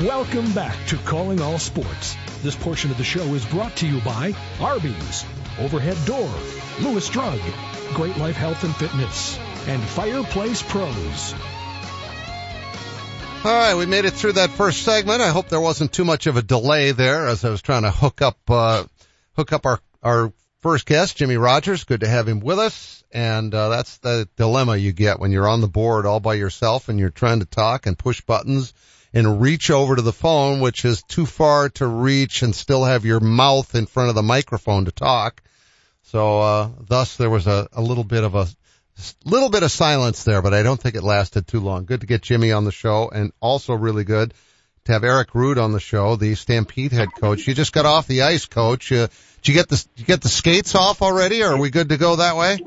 Welcome back to Calling All Sports. This portion of the show is brought to you by Arby's, Overhead Door, Lewis Drug, Great Life Health and Fitness, and Fireplace Pros. All right, we made it through that first segment. I hope there wasn't too much of a delay there as I was trying to hook up uh, hook up our our first guest, Jimmy Rogers. Good to have him with us. And uh, that's the dilemma you get when you're on the board all by yourself and you're trying to talk and push buttons and reach over to the phone, which is too far to reach and still have your mouth in front of the microphone to talk. So, uh, thus there was a, a little bit of a little bit of silence there, but I don't think it lasted too long. Good to get Jimmy on the show and also really good to have Eric Rud on the show, the Stampede head coach. You just got off the ice, coach. Uh, did you get the, you get the skates off already or are we good to go that way?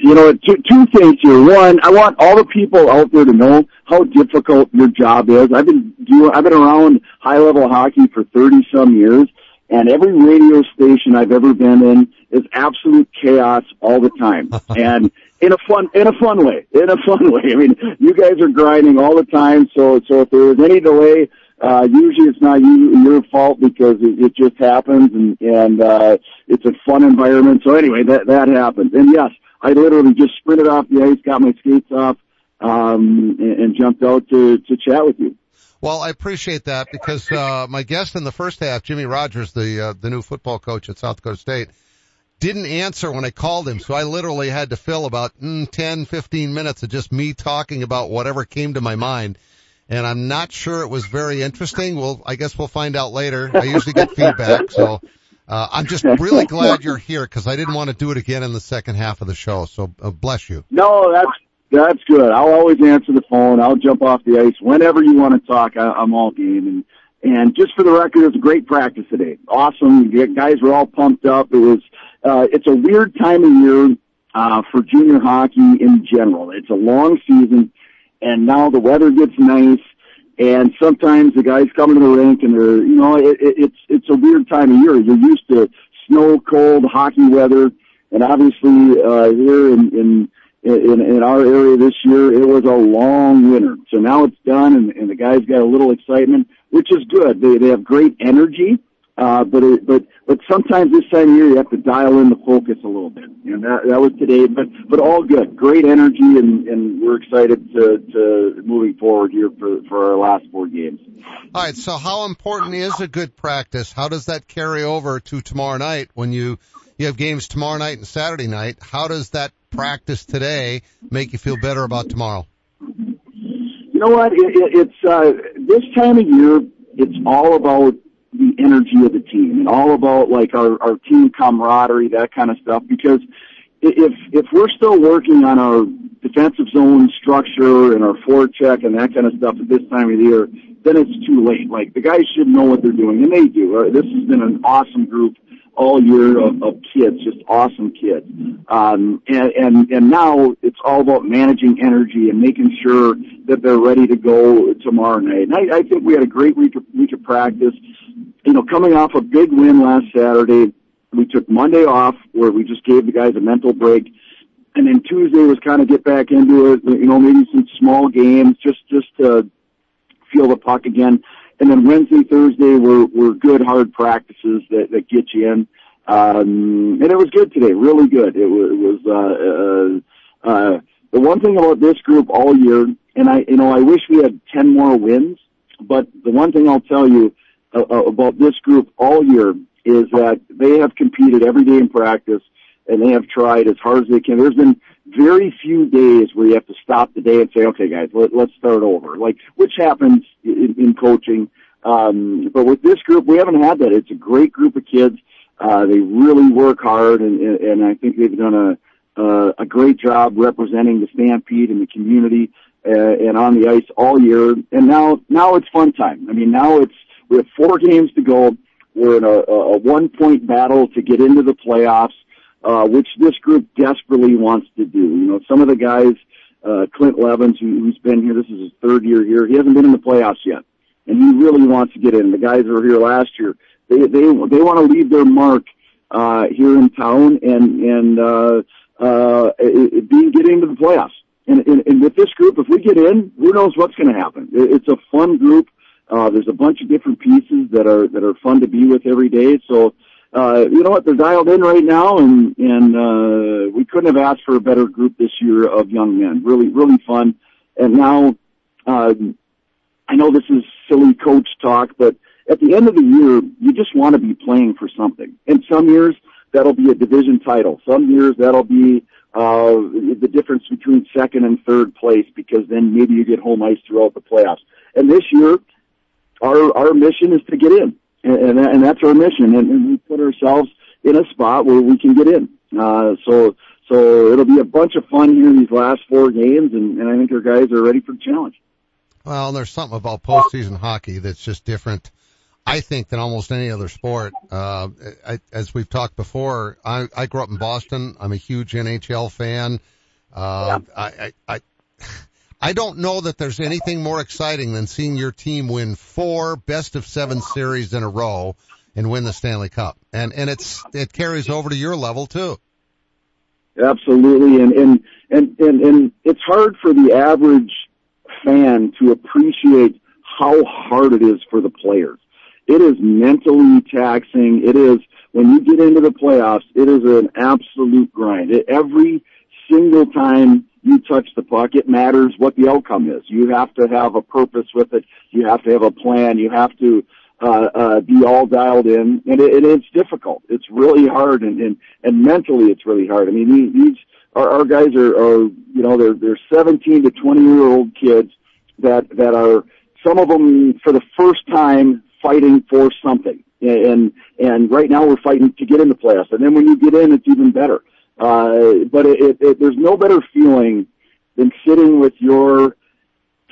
You know, two, two things here. One, I want all the people out there to know how difficult your job is. I've been doing, I've been around high level hockey for 30 some years and every radio station I've ever been in is absolute chaos all the time. and in a fun, in a fun way, in a fun way. I mean, you guys are grinding all the time. So, so if there was any delay, uh, usually it's not you, your fault because it, it just happens and, and, uh, it's a fun environment. So anyway, that, that happens. And yes, I literally just sprinted off the ice, got my skates off, um, and, and jumped out to, to chat with you. Well, I appreciate that because, uh, my guest in the first half, Jimmy Rogers, the, uh, the new football coach at South Dakota State, didn't answer when I called him. So I literally had to fill about mm, 10, 15 minutes of just me talking about whatever came to my mind. And I'm not sure it was very interesting. Well, I guess we'll find out later. I usually get feedback. So uh, I'm just really glad you're here because I didn't want to do it again in the second half of the show. So uh, bless you. No, that's that's good. I'll always answer the phone. I'll jump off the ice whenever you want to talk. I, I'm all game. And and just for the record, it was a great practice today. Awesome. The guys were all pumped up. It was. Uh, it's a weird time of year uh, for junior hockey in general. It's a long season, and now the weather gets nice and sometimes the guys come to the rink and they're, you know, it, it, it's, it's a weird time of year. You're used to snow, cold, hockey weather. And obviously, uh, here in, in, in, in our area this year, it was a long winter. So now it's done and, and the guys got a little excitement, which is good. They, they have great energy. Uh, but it, but but sometimes this time of year you have to dial in the focus a little bit, and that that was today. But but all good, great energy, and and we're excited to to moving forward here for for our last four games. All right. So how important is a good practice? How does that carry over to tomorrow night when you you have games tomorrow night and Saturday night? How does that practice today make you feel better about tomorrow? You know what? It, it, it's uh, this time of year. It's all about the energy of the team and all about like our, our team camaraderie, that kind of stuff. Because if if we're still working on our defensive zone structure and our forecheck and that kind of stuff at this time of the year, then it's too late. Like the guys should know what they're doing, and they do. Uh, this has been an awesome group all year of, of kids, just awesome kids. Um, and, and, and now it's all about managing energy and making sure that they're ready to go tomorrow night. And I, I think we had a great week of, week of practice. You know, coming off a big win last Saturday, we took Monday off where we just gave the guys a mental break. And then Tuesday was kind of get back into it, you know, maybe some small games just, just to feel the puck again. And then Wednesday, Thursday were, were good hard practices that, that get you in. Um, and it was good today, really good. It was, it was, uh, uh, uh, the one thing about this group all year, and I, you know, I wish we had 10 more wins, but the one thing I'll tell you uh, uh about this group all year is that they have competed every day in practice and they have tried as hard as they can. There's been very few days where you have to stop the day and say, okay guys, let, let's start over. Like, which happens in, in coaching. Um, but with this group, we haven't had that. It's a great group of kids. Uh, they really work hard and, and I think they've done a, uh, a great job representing the Stampede and the community, uh, and on the ice all year. And now, now it's fun time. I mean, now it's, we have four games to go. We're in a, a one point battle to get into the playoffs uh, which this group desperately wants to do. You know, some of the guys, uh, Clint Levens, who, who's been here, this is his third year here, he hasn't been in the playoffs yet. And he really wants to get in. The guys that were here last year, they, they, they want to leave their mark, uh, here in town and, and, uh, uh, being, get into the playoffs. And, and, and with this group, if we get in, who knows what's going to happen. It's a fun group. Uh, there's a bunch of different pieces that are that are fun to be with every day. So, uh, you know what? They're dialed in right now, and and uh, we couldn't have asked for a better group this year of young men. Really, really fun. And now, uh, I know this is silly coach talk, but at the end of the year, you just want to be playing for something. And some years that'll be a division title. Some years that'll be uh, the difference between second and third place because then maybe you get home ice throughout the playoffs. And this year, our our mission is to get in, and and, that's our mission. And, and we put ourselves in a spot where we can get in. Uh, so so it'll be a bunch of fun here in these last four games, and, and I think our guys are ready for the challenge. Well, there's something about postseason hockey that's just different. I think than almost any other sport. Uh, I, as we've talked before, I, I grew up in Boston. I'm a huge NHL fan. Uh, yeah. I, I, I I don't know that there's anything more exciting than seeing your team win four best of seven series in a row and win the Stanley Cup. And, and it's, it carries over to your level too. Absolutely. And, and, and, and, and it's hard for the average fan to appreciate how hard it is for the players. It is mentally taxing. It is, when you get into the playoffs, it is an absolute grind. It, every single time you touch the puck, it matters what the outcome is. You have to have a purpose with it. You have to have a plan. You have to uh, uh, be all dialed in, and, it, and it's difficult. It's really hard, and, and and mentally, it's really hard. I mean, these our, our guys are, are you know they're they're 17 to 20 year old kids that that are some of them for the first time fighting for something, and and right now we're fighting to get in the playoffs, and then when you get in, it's even better. Uh, but it, it, it, there's no better feeling than sitting with your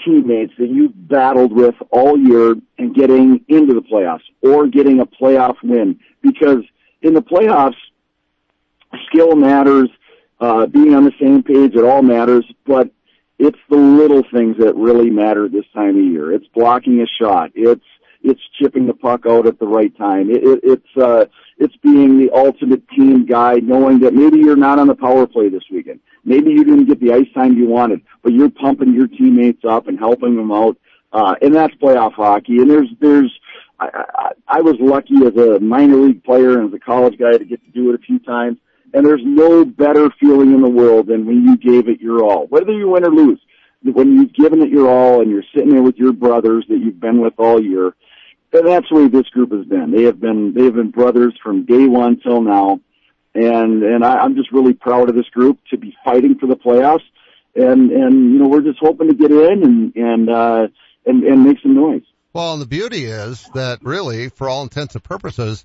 teammates that you've battled with all year and getting into the playoffs or getting a playoff win. Because in the playoffs, skill matters, uh, being on the same page, it all matters, but it's the little things that really matter this time of year. It's blocking a shot. It's it's chipping the puck out at the right time. It, it, it's uh, it's being the ultimate team guy, knowing that maybe you're not on the power play this weekend. Maybe you didn't get the ice time you wanted, but you're pumping your teammates up and helping them out. Uh, and that's playoff hockey. And there's there's I, I, I was lucky as a minor league player and as a college guy to get to do it a few times. And there's no better feeling in the world than when you gave it your all, whether you win or lose. When you've given it your all and you're sitting there with your brothers that you've been with all year, that's the way this group has been. They have been they have been brothers from day one till now, and and I, I'm just really proud of this group to be fighting for the playoffs, and and you know we're just hoping to get in and and uh, and and make some noise. Well, and the beauty is that really, for all intents and purposes,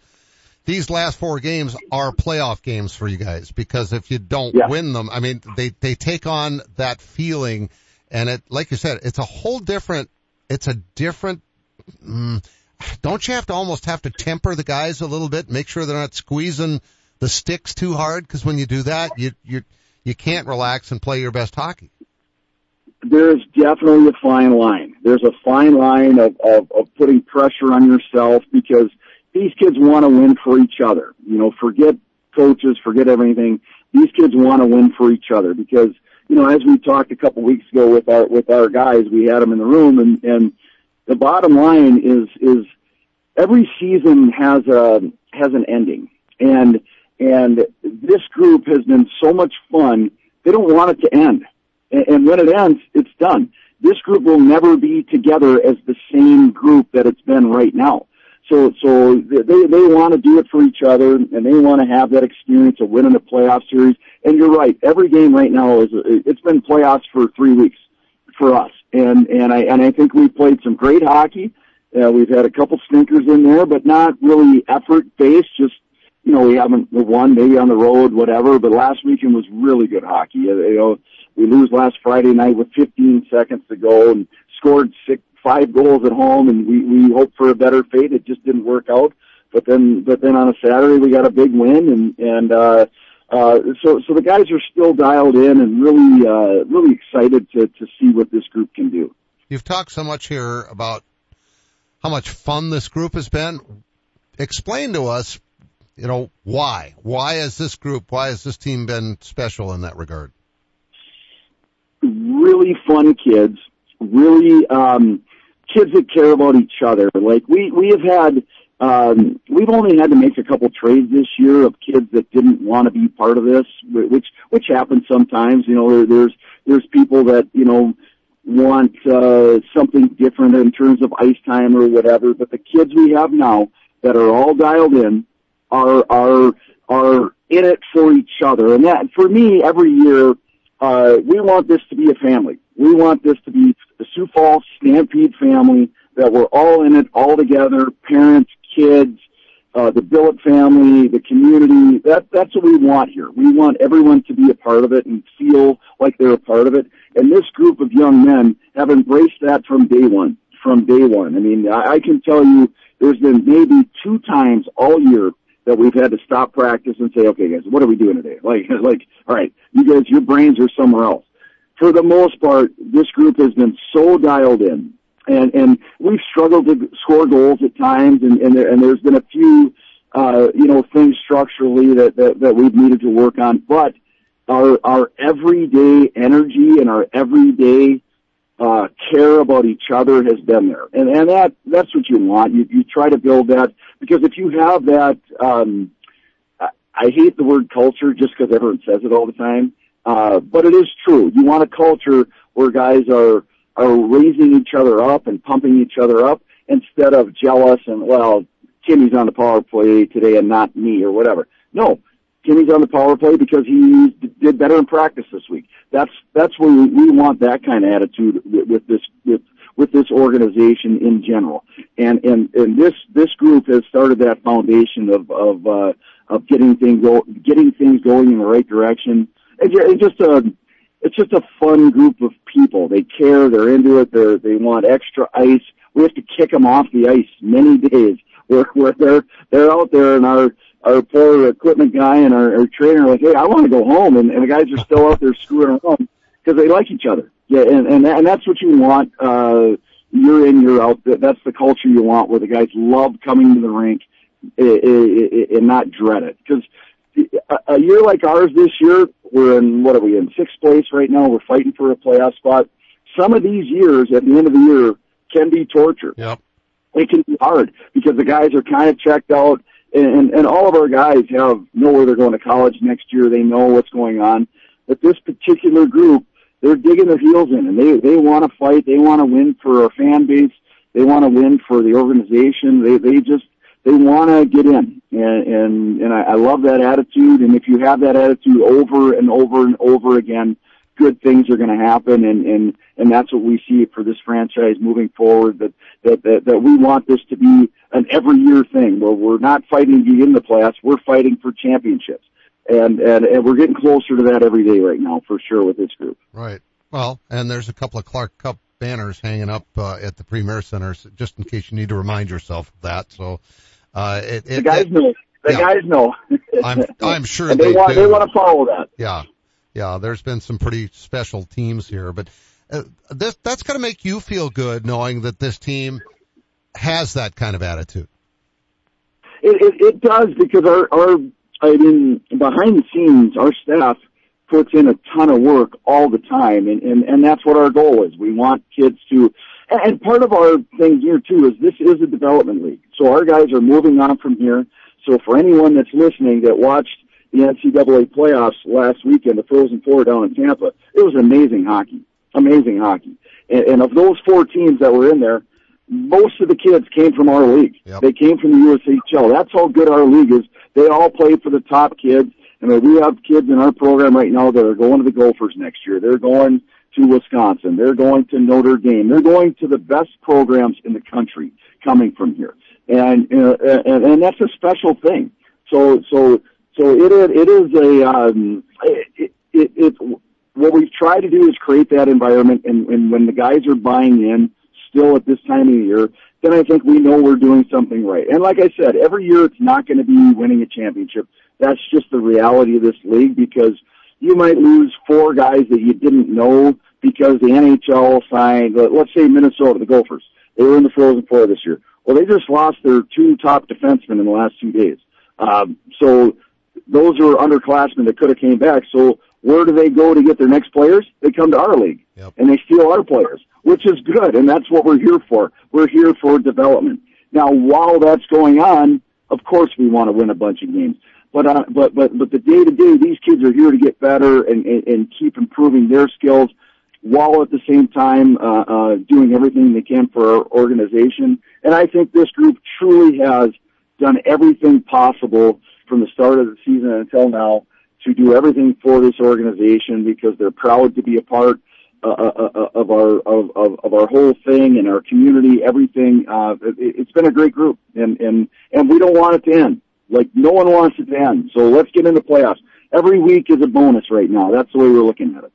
these last four games are playoff games for you guys because if you don't yeah. win them, I mean, they they take on that feeling, and it, like you said, it's a whole different, it's a different. Mm, don't you have to almost have to temper the guys a little bit, make sure they're not squeezing the sticks too hard? Because when you do that, you you you can't relax and play your best hockey. There's definitely a fine line. There's a fine line of, of, of putting pressure on yourself because these kids want to win for each other. You know, forget coaches, forget everything. These kids want to win for each other because, you know, as we talked a couple weeks ago with our, with our guys, we had them in the room and, and the bottom line is is every season has a has an ending, and and this group has been so much fun. They don't want it to end, and, and when it ends, it's done. This group will never be together as the same group that it's been right now. So, so they they want to do it for each other, and they want to have that experience of winning a playoff series. And you're right, every game right now is it's been playoffs for three weeks for us and and I and I think we played some great hockey. Uh, we've had a couple stinkers in there, but not really effort based. Just you know, we haven't won maybe on the road, whatever. But last weekend was really good hockey. You know, we lose last Friday night with 15 seconds to go and scored six, five goals at home, and we we hoped for a better fate. It just didn't work out. But then, but then on a Saturday we got a big win, and and uh, so, so the guys are still dialed in and really, uh, really excited to, to see what this group can do. You've talked so much here about how much fun this group has been. Explain to us, you know, why? Why has this group, why has this team been special in that regard? Really fun kids, really, um, kids that care about each other. Like we we have had um, we've only had to make a couple trades this year of kids that didn't want to be part of this, which which happens sometimes. You know, there, there's there's people that you know want uh, something different in terms of ice time or whatever. But the kids we have now that are all dialed in are are are in it for each other, and that for me every year uh, we want this to be a family. We want this to be the Sioux Falls Stampede family that we're all in it all together, parents, kids, uh, the Billet family, the community. That that's what we want here. We want everyone to be a part of it and feel like they're a part of it. And this group of young men have embraced that from day one. From day one. I mean, I, I can tell you, there's been maybe two times all year that we've had to stop practice and say, okay, guys, what are we doing today? Like, like, all right, you guys, your brains are somewhere else. For the most part, this group has been so dialed in and and we've struggled to score goals at times, and and, there, and there's been a few uh, you know things structurally that, that that we've needed to work on. But our our everyday energy and our everyday uh, care about each other has been there, and and that that's what you want. You you try to build that because if you have that, um, I, I hate the word culture just because everyone says it all the time, uh, but it is true. You want a culture where guys are are raising each other up and pumping each other up instead of jealous and, well, Timmy's on the power play today and not me or whatever. No, Timmy's on the power play because he did better in practice this week. That's, that's where we, we want that kind of attitude with, with this, with, with this organization in general. And, and, and this, this group has started that foundation of, of, uh, of getting things go, getting things going in the right direction. And just a, it's just a fun group of people. They care. They're into it. They they want extra ice. We have to kick them off the ice many days. Where where they're they're out there and our our poor equipment guy and our, our trainer are like, hey, I want to go home, and, and the guys are still out there screwing around because they like each other. Yeah, and and and that's what you want. Uh, you're in, you're out. That's the culture you want, where the guys love coming to the rink eh, eh, eh, and not dread it. Because a year like ours this year, we're in, what are we in, sixth place right now. We're fighting for a playoff spot. Some of these years at the end of the year can be torture. Yep. It can be hard because the guys are kind of checked out and, and all of our guys have know where they're going to college next year. They know what's going on. But this particular group, they're digging their heels in and they, they want to fight. They want to win for our fan base. They want to win for the organization. They, they just, they want to get in, and and, and I, I love that attitude. And if you have that attitude over and over and over again, good things are going to happen. And and and that's what we see for this franchise moving forward. That that that, that we want this to be an every year thing where we're not fighting to get in the playoffs, we're fighting for championships. And, and and we're getting closer to that every day right now, for sure, with this group. Right. Well, and there's a couple of Clark Cup banners hanging up uh, at the Premier Center, just in case you need to remind yourself of that. So uh, it, it, the guys it, know. The yeah. guys know. I'm I'm sure they, they want do. they want to follow that. Yeah, yeah. There's been some pretty special teams here, but uh, this that's going to make you feel good knowing that this team has that kind of attitude. It, it, it does because our our I mean behind the scenes our staff puts in a ton of work all the time and, and, and that's what our goal is. We want kids to and part of our thing here too is this is a development league. So our guys are moving on from here. So for anyone that's listening that watched the NCAA playoffs last weekend, the Frozen Four down in Tampa, it was amazing hockey. Amazing hockey. And, and of those four teams that were in there, most of the kids came from our league. Yep. They came from the USHL. That's how good our league is. They all play for the top kids. I mean, we have kids in our program right now that are going to the Gophers next year. They're going to Wisconsin. They're going to Notre Dame. They're going to the best programs in the country coming from here. And, uh, and, and that's a special thing. So, so, so it it is a, um, it, it, it, what we've tried to do is create that environment and, and when the guys are buying in still at this time of the year, then I think we know we're doing something right. And like I said, every year it's not going to be winning a championship. That's just the reality of this league because you might lose four guys that you didn't know because the NHL signed, let's say Minnesota, the Gophers. They were in the Frozen Four this year. Well, they just lost their two top defensemen in the last two days. Um, so those are underclassmen that could have came back. So where do they go to get their next players? They come to our league Yep. and they steal our players, which is good, and that's what we're here for. We're here for development. Now, while that's going on, of course we want to win a bunch of games. But uh, but but but the day to day, these kids are here to get better and, and and keep improving their skills, while at the same time uh, uh, doing everything they can for our organization. And I think this group truly has done everything possible from the start of the season until now to do everything for this organization because they're proud to be a part uh, uh, uh, of our of, of, of our whole thing and our community, everything. Uh, it, it's been a great group, and and and we don't want it to end. Like no one wants it to end. So let's get into the playoffs. Every week is a bonus right now. That's the way we're looking at it.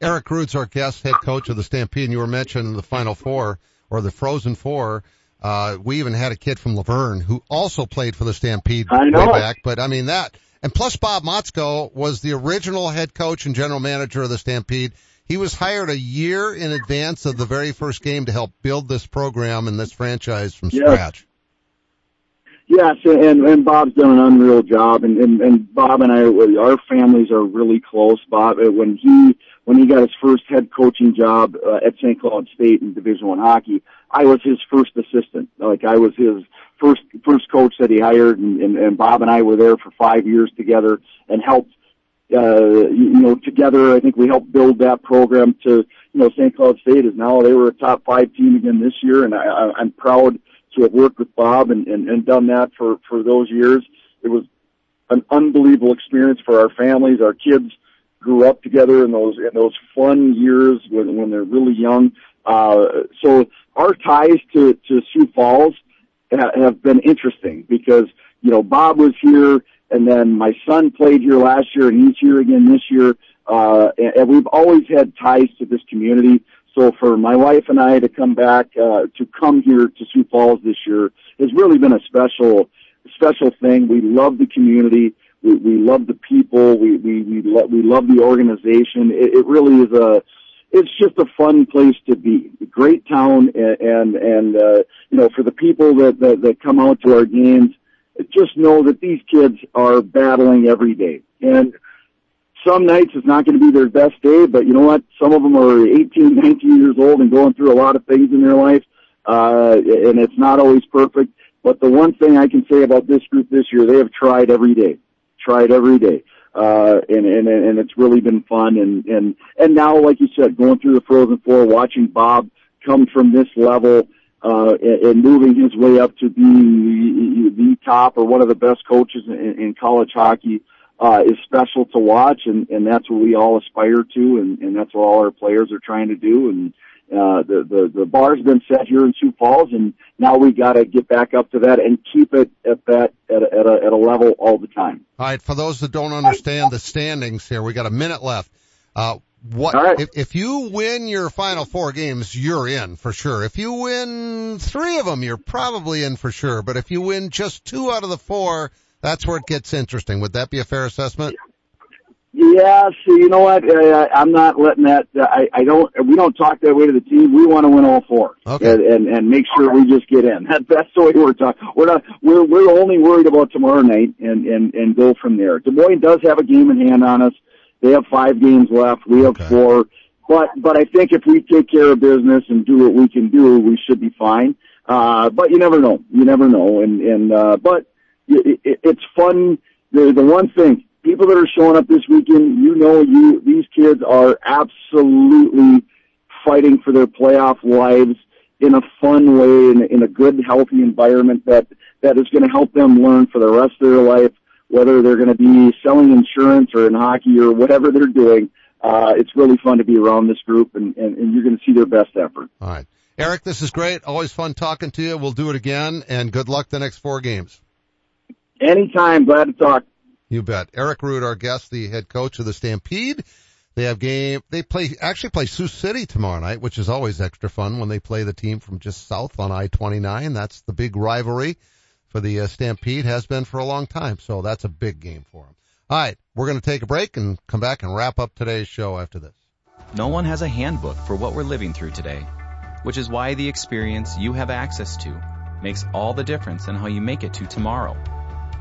Eric Rud's our guest, head coach of the Stampede, and you were mentioning the Final Four or the Frozen Four. Uh, we even had a kid from Luverne who also played for the Stampede I know. way back. But I mean that, and plus Bob Motzko was the original head coach and general manager of the Stampede. He was hired a year in advance of the very first game to help build this program and this franchise from Yes. scratch. Yes, and and Bob's done an unreal job, and and, and Bob and I, our families are really close. Bob, uh, when he when he got his first head coaching job uh, at St. Cloud State in Division One hockey, I was his first assistant. Like I was his first first coach that he hired, and, and, and Bob and I were there for five years together and helped. Uh, you know, together, I think we helped build that program to, you know, St. Cloud State is now, they were a top five team again this year, and I, I, I'm proud to have worked with Bob and, and, and done that for, for those years. It was an unbelievable experience for our families. Our kids grew up together in those, in those fun years when, when they're really young. Uh, so our ties to, to Sioux Falls have been interesting because, you know, Bob was here and then my son played here last year and he's here again this year. Uh, and, we've always had ties to this community. So for my wife and I to come back, uh, to come here to Sioux Falls this year has really been a special, special thing. We love the community. We, we love the people. We, we, we, lo- we love the organization. It, it really is a, it's just a fun place to be. Great town and, and, and uh, you know, for the people that, that, that come out to our games, just know that these kids are battling every day. And some nights it's not going to be their best day, but you know what? Some of them are 18, 19 years old and going through a lot of things in their life. Uh, and it's not always perfect. But the one thing I can say about this group this year, they have tried every day, tried every day. Uh, and, and, and it's really been fun. And, and, and now, like you said, going through the Frozen Four, watching Bob come from this level, uh, and, and moving his way up to the, the top or one of the best coaches in, in college hockey, uh, is special to watch, and, and that's what we all aspire to, and, and that's what all our players are trying to do. And uh, the, the the bar's been set here in Sioux Falls, and now we got to get back up to that and keep it at that at a, at a, at a level all the time. All right, for those that don't understand the standings here, we got a minute left. Uh, what right. if, if you win your final four games, you're in for sure. If you win three of them, you're probably in for sure. But if you win just two out of the four, that's where it gets interesting. Would that be a fair assessment? Yeah, so you know what? Uh, I'm not letting that. Uh, I, I don't. We don't talk that way to the team. We want to win all four, Okay. and, and and make sure we just get in. That, that's the way we're talking. We're not. We're we're only worried about tomorrow night, and and and go from there. Des Moines does have a game in hand on us. They have five games left. We have Okay. four. But but I think if we take care of business and do what we can do, we should be fine. Uh, but you never know. You never know. And and uh, but it, it, it's fun. The the one thing people that are showing up this weekend, you know, you these kids are absolutely fighting for their playoff lives in a fun way, in, in a good, healthy environment that that is going to help them learn for the rest of their life, whether they're going to be selling insurance or in hockey or whatever they're doing. Uh, it's really fun to be around this group, and, and, and you're going to see their best effort. All right. Eric, this is great. Always fun talking to you. We'll do it again and good luck the next four games. Anytime, glad to talk. You bet. Eric Rud, our guest, the head coach of the Stampede. They have game, they play, actually play Sioux City tomorrow night, which is always extra fun when they play the team from just south on I-29. That's the big rivalry for the uh, Stampede, has been for a long time. So that's a big game for them. All right. We're going to take a break and come back and wrap up today's show after this. No one has a handbook for what we're living through today, which is why the experience you have access to makes all the difference in how you make it to tomorrow.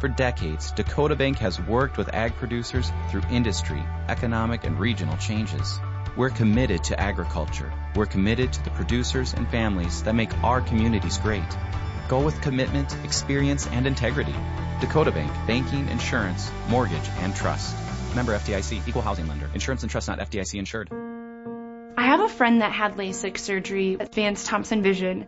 For decades, Dakota Bank has worked with ag producers through industry, economic, and regional changes. We're committed to agriculture. We're committed to the producers and families that make our communities great. Go with commitment, experience, and integrity. Dakota Bank, banking, insurance, mortgage, and trust. Member FDIC, equal housing lender. Insurance and trust not FDIC insured. I have a friend that had LASIK surgery at Vance Thompson Vision.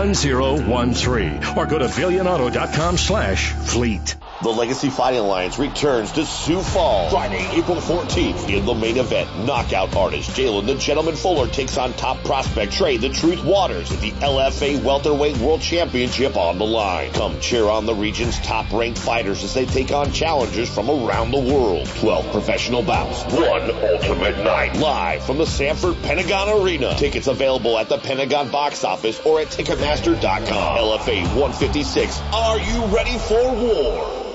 1013 or go to billionauto.com slash fleet. The Legacy Fighting Alliance returns to Sioux Falls Friday, April 14th. In the main event, knockout artist Jalen the Gentleman Fuller takes on top prospect Trey the Truth Waters with the LFA Welterweight World Championship on the line. Come cheer on the region's top ranked fighters as they take on challengers from around the world. 12 professional bouts, one ultimate night. Live from the Sanford Pentagon Arena. Tickets available at the Pentagon box office or at Ticketmaster.com. LFA 156. Are you ready for war?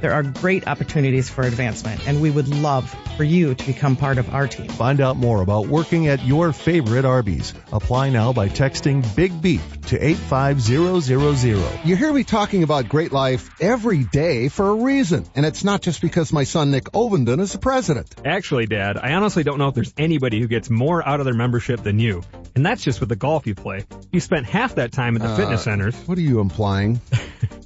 There are great opportunities for advancement, and we would love for you to become part of our team. Find out more about working at your favorite Arby's. Apply now by texting Big Beef to 85000. You hear me talking about great life every day for a reason, and it's not just because my son Nick Ovenden is the president. Actually, Dad, I honestly don't know if there's anybody who gets more out of their membership than you. And that's just with the golf you play. You spent half that time at the Uh, fitness centers. What are you implying?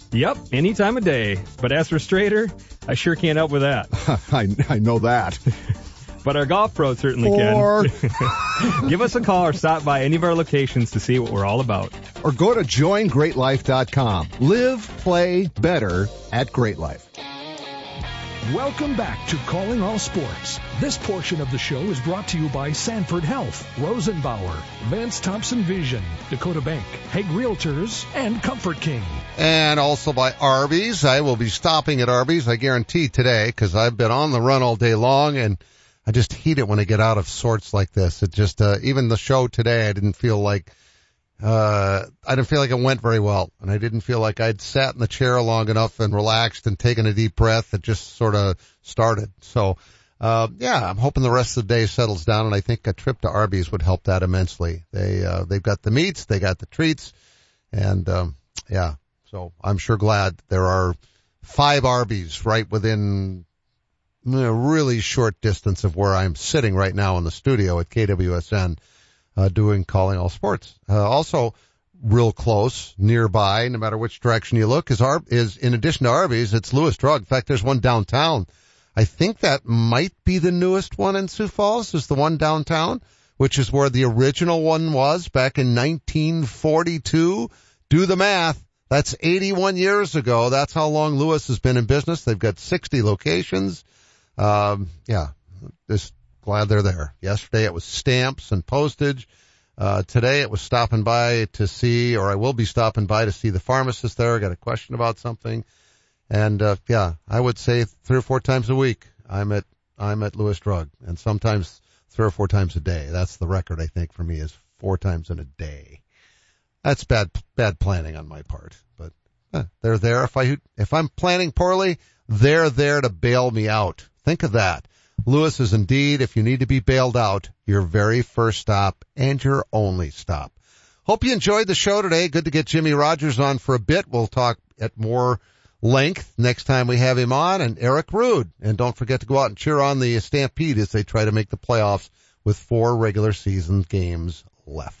Yep, any time of day. But as for straighter, I sure can't help with that. I, I know that. But our golf pros certainly Or- can. Give us a call or stop by any of our locations to see what we're all about. Or go to joingreatlife.com. Live, play better at Great Life. Welcome back to Calling All Sports. This portion of the show is brought to you by Sanford Health, Rosenbauer, Vance Thompson Vision, Dakota Bank, Hague Realtors, and Comfort King. And also by Arby's. I will be stopping at Arby's, I guarantee today, because I've been on the run all day long and I just hate it when I get out of sorts like this. It just, uh, even the show today, I didn't feel like, uh, I didn't feel like it went very well. And I didn't feel like I'd sat in the chair long enough and relaxed and taken a deep breath. It just sort of started. So, uh, yeah, I'm hoping the rest of the day settles down and I think a trip to Arby's would help that immensely. They, uh, they've got the meats, they got the treats and, um, yeah, so I'm sure glad there are five Arby's right within a really short distance of where I'm sitting right now in the studio at KWSN, uh, doing calling all sports. Uh, also real close nearby, no matter which direction you look is Ar- is in addition to Arby's, it's Lewis Drug. In fact, there's one downtown. I think that might be the newest one in Sioux Falls is the one downtown, which is where the original one was back in 1942. Do the math. That's 81 years ago. That's how long Lewis has been in business. They've got 60 locations. Um, yeah, just glad they're there. Yesterday it was stamps and postage. Uh, today it was stopping by to see, or I will be stopping by to see the pharmacist there. I got a question about something. And, uh, yeah, I would say three or four times a week I'm at, I'm at Lewis Drug and sometimes three or four times a day. That's the record I think for me is four times in a day. That's bad bad planning on my part, but eh, they're there. If I if I'm planning poorly, they're there to bail me out. Think of that. Lewis is indeed, if you need to be bailed out, your very first stop and your only stop. Hope you enjoyed the show today. Good to get Jimmy Rogers on for a bit. We'll talk at more length next time we have him on and Eric Rud. And don't forget to go out and cheer on the Stampede as they try to make the playoffs with four regular season games left.